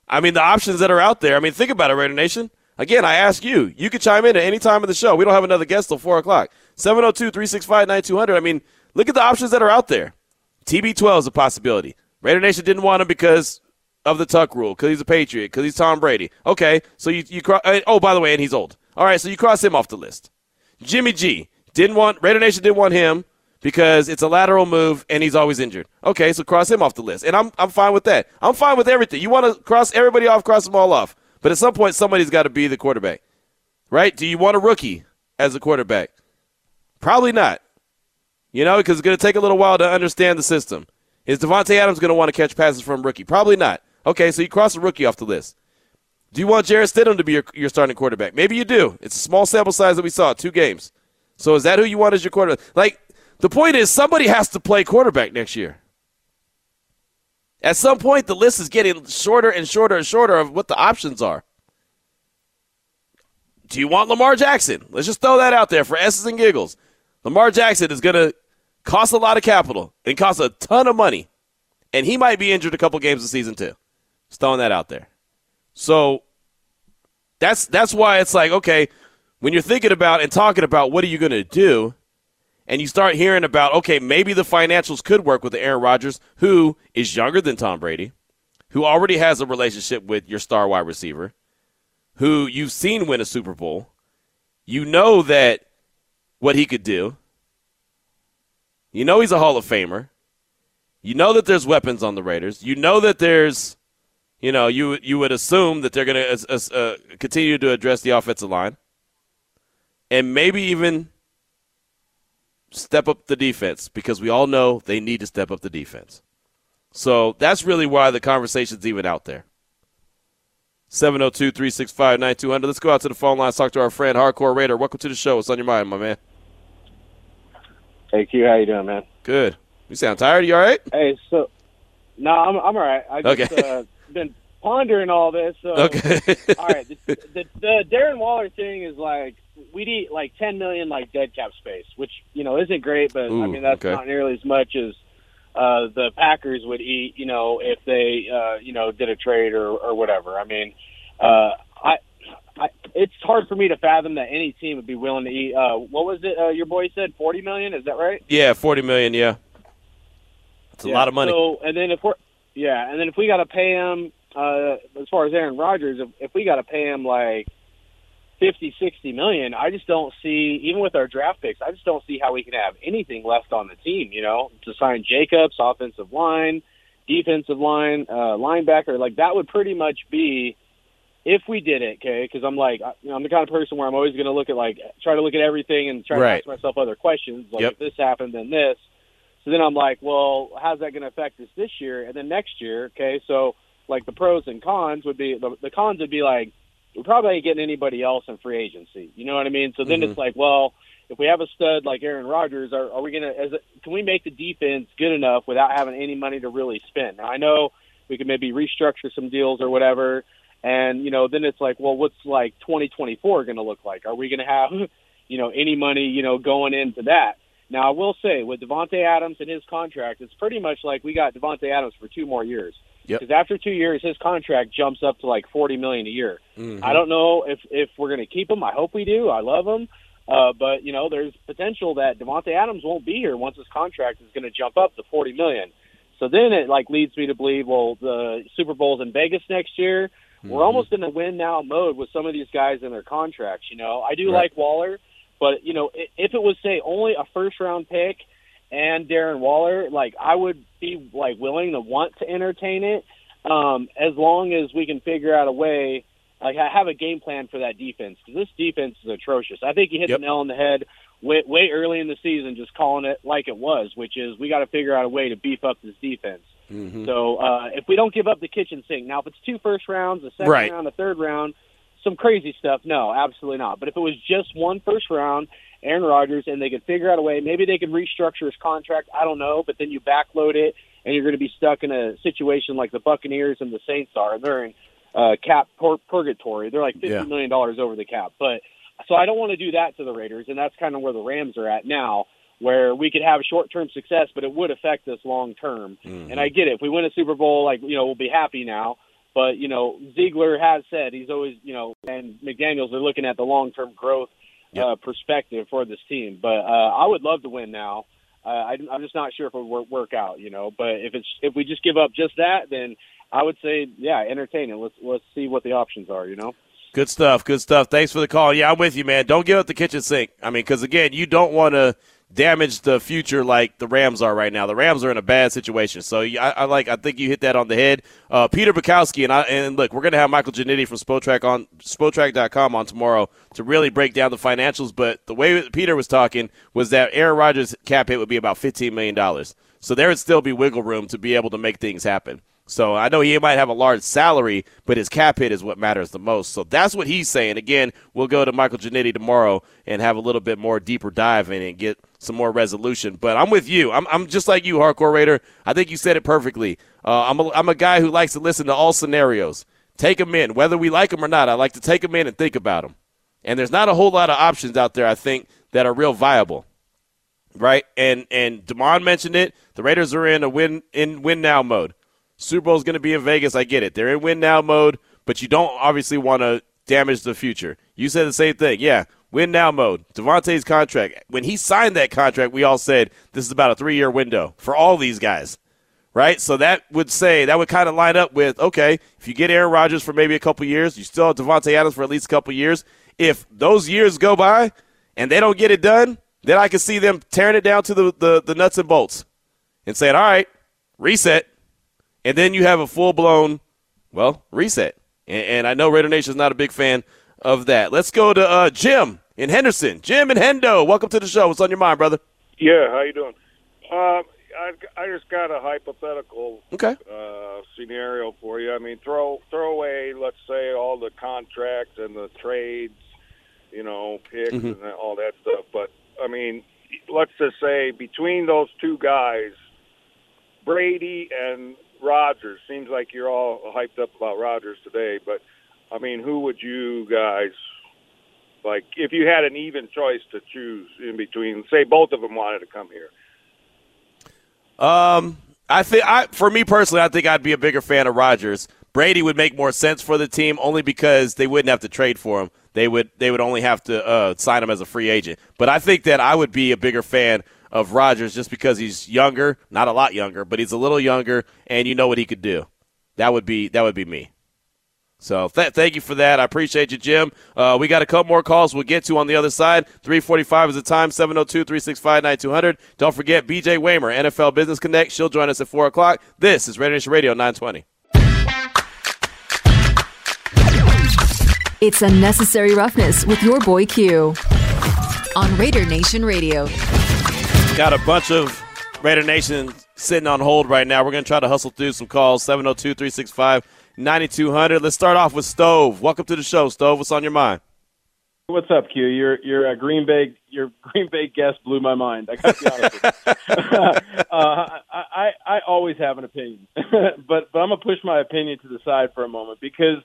I mean, the options that are out there, I mean, think about it, Raider Nation. Again, I ask you. You can chime in at any time of the show. We don't have another guest till 4 o'clock. 702 365 9200. I mean, look at the options that are out there. TB12 is a possibility. Raider Nation didn't want him because of the Tuck rule, because he's a Patriot, because he's Tom Brady. Okay, so you, you cro- uh, oh, by the way, and he's old. All right, so you cross him off the list. Jimmy G didn't want Raider Nation didn't want him because it's a lateral move and he's always injured. Okay, so cross him off the list, and I'm I'm fine with that. I'm fine with everything. You want to cross everybody off, cross them all off. But at some point, somebody's got to be the quarterback, right? Do you want a rookie as a quarterback? Probably not. You know, because it's going to take a little while to understand the system. Is Davante Adams going to want to catch passes from rookie? Probably not. Okay, so you cross a rookie off the list. Do you want Jarrett Stidham to be your, your starting quarterback? Maybe you do. It's a small sample size that we saw, two games. So is that who you want as your quarterback? Like, the point is, somebody has to play quarterback next year. At some point, the list is getting shorter and shorter and shorter of what the options are. Do you want Lamar Jackson? Let's just throw that out there for S's and giggles. Lamar Jackson is going to cost a lot of capital and cost a ton of money. And he might be injured a couple games this season, too. Just throwing that out there. So that's that's why it's like, okay, when you're thinking about and talking about what are you going to do, and you start hearing about, okay, maybe the financials could work with Aaron Rodgers, who is younger than Tom Brady, who already has a relationship with your star wide receiver, who you've seen win a Super Bowl. You know that what he could do. You know he's a Hall of Famer. You know that there's weapons on the Raiders. You know that there's, you know, you you would assume that they're going to uh, uh, continue to address the offensive line, and maybe even step up the defense because we all know they need to step up the defense. So that's really why the conversation's even out there. 702 365 9200. Let's go out to the phone line, talk to our friend Hardcore Raider. Welcome to the show. What's on your mind, my man? Hey Q, how you doing, man? Good. You sound tired? You all right? Hey, so no, I'm I'm all right. I just Okay. uh, been pondering all this. So, Okay. all right, the, the, the Darren Waller thing is like we'd eat like 10 million like dead cap space, which you know isn't great, but I mean that's okay. not nearly as much as uh, the Packers would eat, you know, if they uh, you know did a trade or or whatever. I mean, uh, I. I, it's hard for me to fathom that any team would be willing to eat. Uh, what was it? Uh, your boy said forty million. Is that right? yeah, 40 million, yeah. That's a Yeah, lot of money. So, and then if we're yeah, and then if we got to pay him uh, as far as Aaron Rodgers, if, if we got to pay him like fifty, sixty million, I just don't see even with our draft picks, I just don't see how we can have anything left on the team. You know, to sign Jacobs, offensive line, defensive line, uh, linebacker, like that would pretty much be. If we did it, okay, because I'm like, you know, I'm the kind of person where I'm always going to look at like, try to look at everything and try Right. to ask myself other questions. Like, Yep. if this happened, then this. So then I'm like, well, how's that going to affect us this year and then next year? Okay, so like the pros and cons would be the, the cons would be like we're probably ain't getting anybody else in free agency. You know what I mean? So then it's mm-hmm. like, well, if we have a stud like Aaron Rodgers, are, are we gonna? As a, can we make the defense good enough without having any money to really spend? Now I know we could maybe restructure some deals or whatever. And you know, then it's like, well, what's like 2024 going to look like? Are we going to have, you know, any money, you know, going into that? Now, I will say with Davante Adams and his contract, it's pretty much like we got Davante Adams for two more years. Yep. Because after two years, his contract jumps up to like 40 million a year. Mhm. I don't know if if we're going to keep him. I hope we do. I love him. Uh, but you know, there's potential that Davante Adams won't be here once his contract is going to jump up to 40 million. So then it like leads me to believe, well, the Super Bowl's in Vegas next year. We're almost in a win now mode with some of these guys in their contracts. You know, I do Right. like Waller, but you know, if it was say only a first round pick and Darren Waller, like I would be like willing to want to entertain it, um, as long as we can figure out a way, like I have a game plan for that defense because this defense is atrocious. I think you hit Yep. the nail on the head way, way early in the season, just calling it like it was, which is we got to figure out a way to beef up this defense. Mhm. So uh, if we don't give up the kitchen sink, now if it's two first rounds, a second Right. round, a third round, some crazy stuff, no, absolutely not. But if it was just one first round, Aaron Rodgers, and they could figure out a way, maybe they could restructure his contract. I don't know, but then you backload it, and you're going to be stuck in a situation like the Buccaneers and the Saints are. They're in uh, cap pur- purgatory. They're like fifty Yeah. million dollars over the cap. But so I don't want to do that to the Raiders, and that's kind of where the Rams are at now, where we could have short term success, but it would affect us long term. Mm-hmm. And I get it. If we win a Super Bowl, like you know, we'll be happy now. But you know, Ziegler has said he's always you know, and McDaniels are looking at the long term growth uh, perspective for this team. But uh, I would love to win now. Uh, I, I'm just not sure if it would work, work out, you know. But if it's if we just give up just that, then I would say, yeah, entertain it. Let's let's see what the options are, you know. Good stuff. Good stuff. Thanks for the call. Yeah, I'm with you, man. Don't give up the kitchen sink. I mean, because again, you don't want to damage the future like the Rams are right now. The Rams are in a bad situation. So I, I like. I think you hit that on the head. Uh, Peter Bukowski and I. And look, we're gonna have Michael Ginnitti from Spotrac on Spotrac.com on tomorrow to really break down the financials. But the way Peter was talking was that Aaron Rodgers' cap hit would be about 15 million dollars. So there would still be wiggle room to be able to make things happen. So I know he might have a large salary, but his cap hit is what matters the most. So that's what he's saying. Again, we'll go to Michael Ginnitti tomorrow and have a little bit more deeper dive in and get some more resolution. But I'm with you. I'm, I'm just like you, Hardcore Raider. I think you said it perfectly. Uh, I'm, a, I'm a guy who likes to listen to all scenarios. Take them in, whether we like them or not. I like to take them in and think about them. And there's not a whole lot of options out there, I think, that are real viable right? And and Demond mentioned it. The Raiders are in a win in win now mode. Super Bowl is going to be in Vegas. I get it. They're in win now mode, but you don't obviously want to damage the future. You said the same thing. Yeah, win now mode. Davante's contract. When he signed that contract, we all said this is about a three year window for all these guys. Right? So that would say that would kind of line up with okay, if you get Aaron Rodgers for maybe a couple years, you still have Davante Adams for at least a couple years. If those years go by and they don't get it done, then I can see them tearing it down to the, the, the nuts and bolts and saying, all right, reset. And then you have a full blown, well, reset. And, and I know Raider Nation is not a big fan of that. Let's go to uh, Jim in Henderson. Jim and Hendo, welcome to the show. What's on your mind, brother? Yeah, how you doing? Uh, I, I just got a hypothetical Okay. uh, scenario for you. I mean, throw throw away, let's say, all the contracts and the trades, you know, picks Mhm. and all that stuff. But I mean, let's just say between those two guys, Brady and Rodgers. Seems like you're all hyped up about Rodgers today, but I mean, who would you guys like if you had an even choice to choose in between? Say both of them wanted to come here. Um, I think I, for me personally, I think I'd be a bigger fan of Rodgers. Brady would make more sense for the team only because they wouldn't have to trade for him. They would they would only have to uh, sign him as a free agent. But I think that I would be a bigger fan of Rodgers just because he's younger, not a lot younger, but he's a little younger, and you know what he could do. That would be that would be me. So th- thank you for that. I appreciate you, Jim. Uh, we got a couple more calls we'll get to on the other side. 345 is the time, 702-365-9200. Don't forget BJ Waymer, NFL Business Connect. She'll join us at 4 o'clock. This is Raider Nation Radio 920. It's Unnecessary Roughness with your boy Q on Raider Nation Radio. Got a bunch of Raider Nation sitting on hold right now. We're going to try to hustle through some calls, 702-365-9200. Let's start off with Stove. Welcome to the show, Stove. What's on your mind? What's up, Q? Your your uh, Green Bay your Green Bay guest blew my mind. I got to be honest. Uh, I, I I always have an opinion, but but I'm gonna push my opinion to the side for a moment because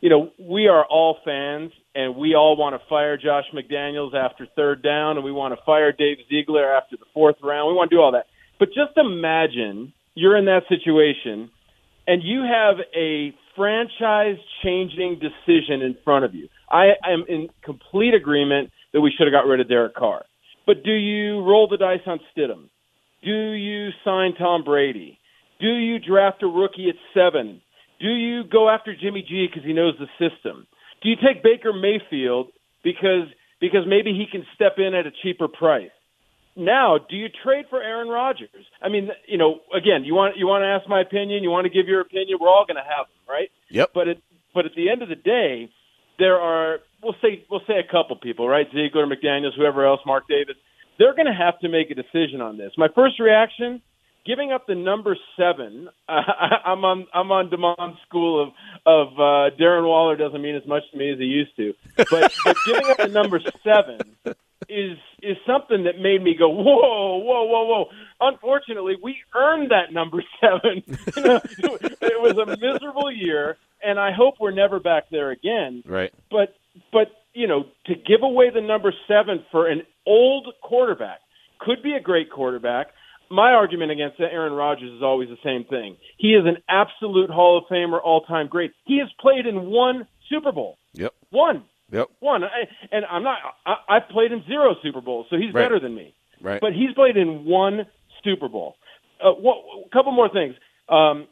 you know we are all fans and we all want to fire Josh McDaniels after third down and we want to fire Dave Ziegler after the fourth round. We want to do all that, but just imagine you're in that situation and you have a franchise changing decision in front of you. I am in complete agreement that we should have got rid of Derek Carr. But do you roll the dice on Stidham? Do you sign Tom Brady? Do you draft a rookie at seven? Do you go after Jimmy G because he knows the system? Do you take Baker Mayfield because because maybe he can step in at a cheaper price? Now, do you trade for Aaron Rodgers? I mean, you know, again, you want you want to ask my opinion, you want to give your opinion. We're all going to have them, right? Yep. But it, but at the end of the day, there are we'll say we'll say a couple people, right? Zeke Ziegler, McDaniels, whoever else, Mark Davis. They're going to have to make a decision on this. My first reaction: giving up the number seven. Uh, I'm on I'm on Demond's school of of uh, Darren Waller doesn't mean as much to me as he used to, but, but giving up the number seven is is something that made me go whoa whoa whoa whoa. Unfortunately, we earned that number seven. You know, it was a miserable year, and I hope we're never back there again. Right. But but you know to give away the number seven for an old quarterback could be a great quarterback. My argument against Aaron Rodgers is always the same thing. He is an absolute Hall of Famer, all-time great. He has played in one Super Bowl. Yep. One. Yep. One. I, and I'm not. I, I've played in zero Super Bowls, so he's Right. better than me. Right. But he's played in one Super Bowl. Uh, what, a couple more things. Um,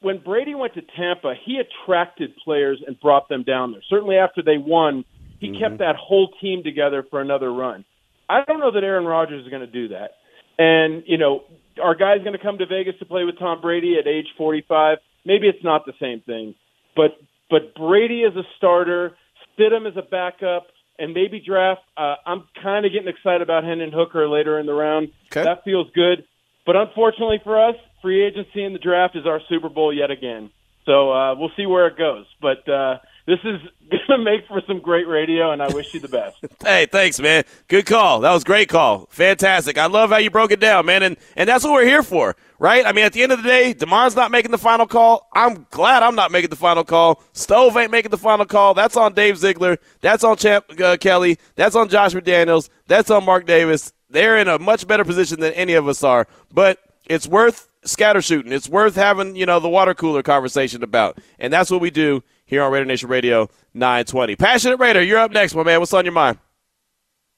when Brady went to Tampa, he attracted players and brought them down there. Certainly after they won, he kept that whole team together for another run. I don't know that Aaron Rodgers is going to do that. And, you know, are guys going to come to Vegas to play with Tom Brady at age 45? Maybe it's not the same thing. But but Brady is a starter, Stidham is a backup, and maybe draft. Uh, I'm kind of getting excited about Hendon Hooker later in the round. Okay. That feels good. But unfortunately for us, free agency in the draft is our Super Bowl yet again. So uh, we'll see where it goes. But uh, this is going to make for some great radio, and I wish you the best. Hey, thanks, man. Good call. That was great call. Fantastic. I love how you broke it down, man. And and that's what we're here for, right? I mean, at the end of the day, Demond's not making the final call. I'm glad I'm not making the final call. Stove ain't making the final call. That's on Dave Ziegler. That's on Champ uh, Kelly. That's on Josh McDaniels. That's on Mark Davis. They're in a much better position than any of us are. But it's worth scatter shooting. It's worth having, you know, the water cooler conversation about. And that's what we do here on Raider Nation Radio 920. Passionate Raider, you're up next, my man. What's on your mind?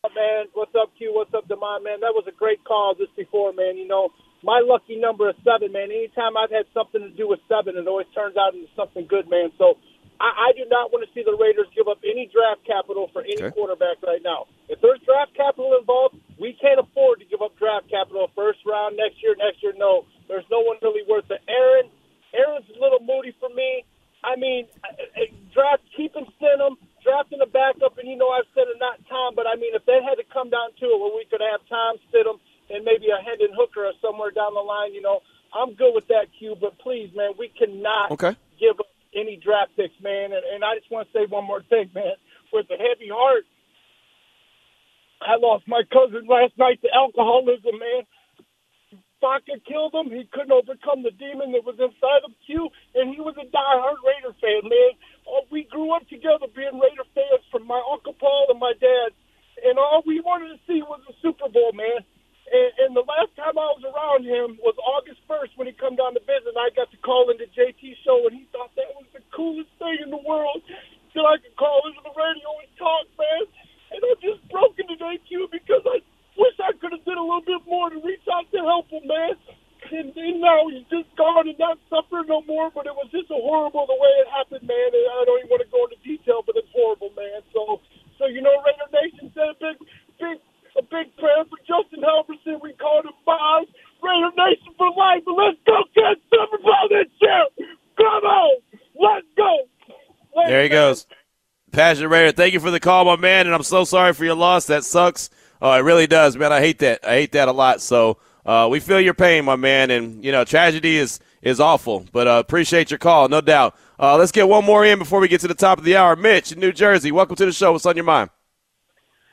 up, man? What's up, Q? What's up, Demond, man? That was a great call just before, man. You know, my lucky number is seven, man. Anytime I've had something to do with seven, it always turns out into something good, man. So I, I do not want to see the Raiders give up any draft capital for any Okay. quarterback right now. If there's draft capital involved, we can't afford to give up draft capital first round next year, next year. No, there's no one really worth it. Aaron, Aaron's a little moody for me. I mean, uh, draft keeping Stidham, drafting a backup, and you know I've said it not Tom, but I mean if that had to come down to it, where we could have Tom Stidham and maybe a Hendon Hooker or somewhere down the line. You know, I'm good with that, cue. But please, man, we cannot Okay. give up any draft picks, man. And, and I just want to say one more thing, man. With a heavy heart, I lost my cousin last night to alcoholism, man. Vodka killed him. He couldn't overcome the demon that was inside of Q, and he was a diehard Raider fan, man. Oh, we grew up together being Raider fans from my Uncle Paul and my dad, and all we wanted to see was a Super Bowl, man. And, and the last time I was around him was August 1st when he come down to visit, and I got to call into JT show, and he thought that was the coolest thing in the world that I could call into the radio and talk, man. And I'm just broken today, Q, because I wish I could have did a little bit more to reach out to help him, man. And, and now he's just gone and not suffering no more. But it was just horrible the way it happened, man. And I don't even want to go into detail, but it's horrible, man. So, so you know, Raider Nation said a big, big, a big prayer for Justin Halverson. We called him Bob. Raider Nation for life. But let's go get Super Bowl this year. Come on, let's go. Let's There he goes. Passionate Raider, thank you for the call, my man, and I'm so sorry for your loss. That sucks. Oh, it really does, man. I hate that. I hate that a lot. So uh, we feel your pain, my man, and you know tragedy is is awful. But uh, appreciate your call, no doubt. Uh, let's get one more in before we get to the top of the hour. Mitch in New Jersey, welcome to the show. What's on your mind?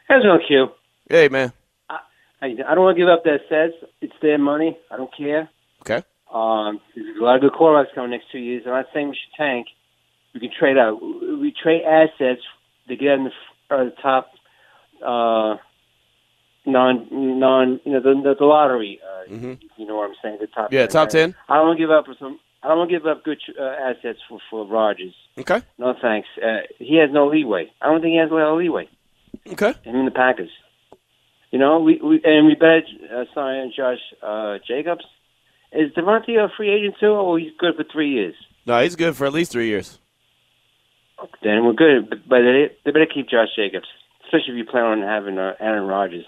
How's it Q? Hey, man. I, I don't want to give up that sets. It's their money. I don't care. Okay. Um, there's a lot of good quarterbacks coming next two years. I'm not saying we should tank. We can trade out. We trade assets to get in the, f- uh, the top uh, non non you know the the, the lottery. Uh, Mm-hmm. You know what I'm saying? The top. Yeah, top 10. I don't want to give up for some. I don't want to give up good uh, assets for for Rodgers. Okay. No thanks. Uh, he has no leeway. I don't think he has a lot of leeway. Okay. Him and the Packers. You know, we, we and we bet uh, sign Josh uh, Jacobs. Is Davante a free agent too, or he's good for three years? No, he's good for at least three years. Then we're good. But, but they, they better keep Josh Jacobs, especially if you plan on having uh, Aaron Rodgers.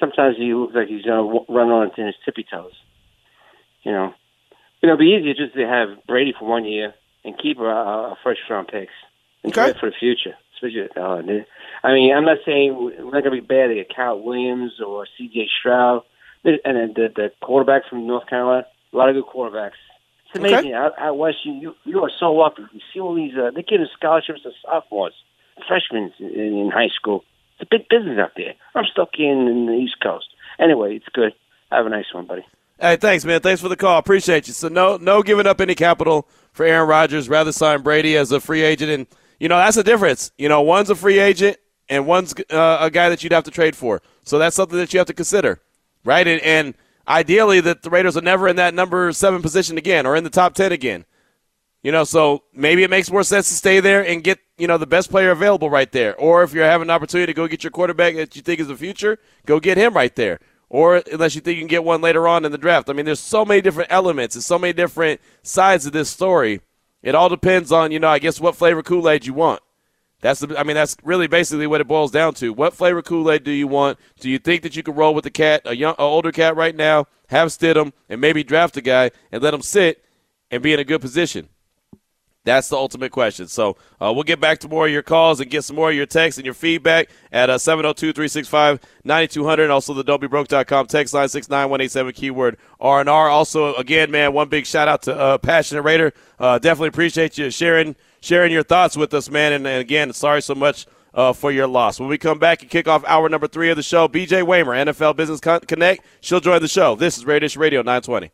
Sometimes he looks like he's going to run on his tippy toes. You know, it'll be easier just to have Brady for one year and keep a, a first round picks and Okay. for the future. Especially, uh, I mean, I'm not saying we're not going to be bad get Cal Williams or C.J. Stroud, and then the, the quarterback from North Carolina. A lot of good quarterbacks. It's Okay. amazing. Out, out west, you, you you are so lucky. You see all these. Uh, they're giving scholarships to sophomores, freshmen in, in high school. It's a big business out there. I'm stuck in, in the East Coast. Anyway, it's good. Have a nice one, buddy. Hey, thanks, man. Thanks for the call. Appreciate you. So no, no giving up any capital for Aaron Rodgers. Rather sign Brady as a free agent, and you know that's the difference. You know, one's a free agent and one's uh, a guy that you'd have to trade for. So that's something that you have to consider, right? And, and ideally, that the Raiders are never in that number seven position again or in the top ten again. You know, so maybe it makes more sense to stay there and get, you know, the best player available right there. Or if you're having an opportunity to go get your quarterback that you think is the future, go get him right there. Or unless you think you can get one later on in the draft. I mean, there's so many different elements and so many different sides of this story. It all depends on, you know, I guess what flavor Kool-Aid you want. That's the, I mean, that's really basically what it boils down to. What flavor Kool-Aid do you want? Do you think that you can roll with the cat, a young, a older cat right now, have Stidham, and maybe draft a guy and let him sit and be in a good position? That's the ultimate question. So uh, we'll get back to more of your calls and get some more of your texts and your feedback at uh, 702-365-9200 and also the don'tbebroke.com text line 69187 keyword R&R. Also, again, man, one big shout out to uh, Passionate Raider. Uh, definitely appreciate you sharing sharing your thoughts with us, man. And, and again, sorry so much uh, for your loss. When we come back and kick off hour number three of the show, BJ Waymer, NFL Business Connect, she'll join the show. This is Radish Radio 920.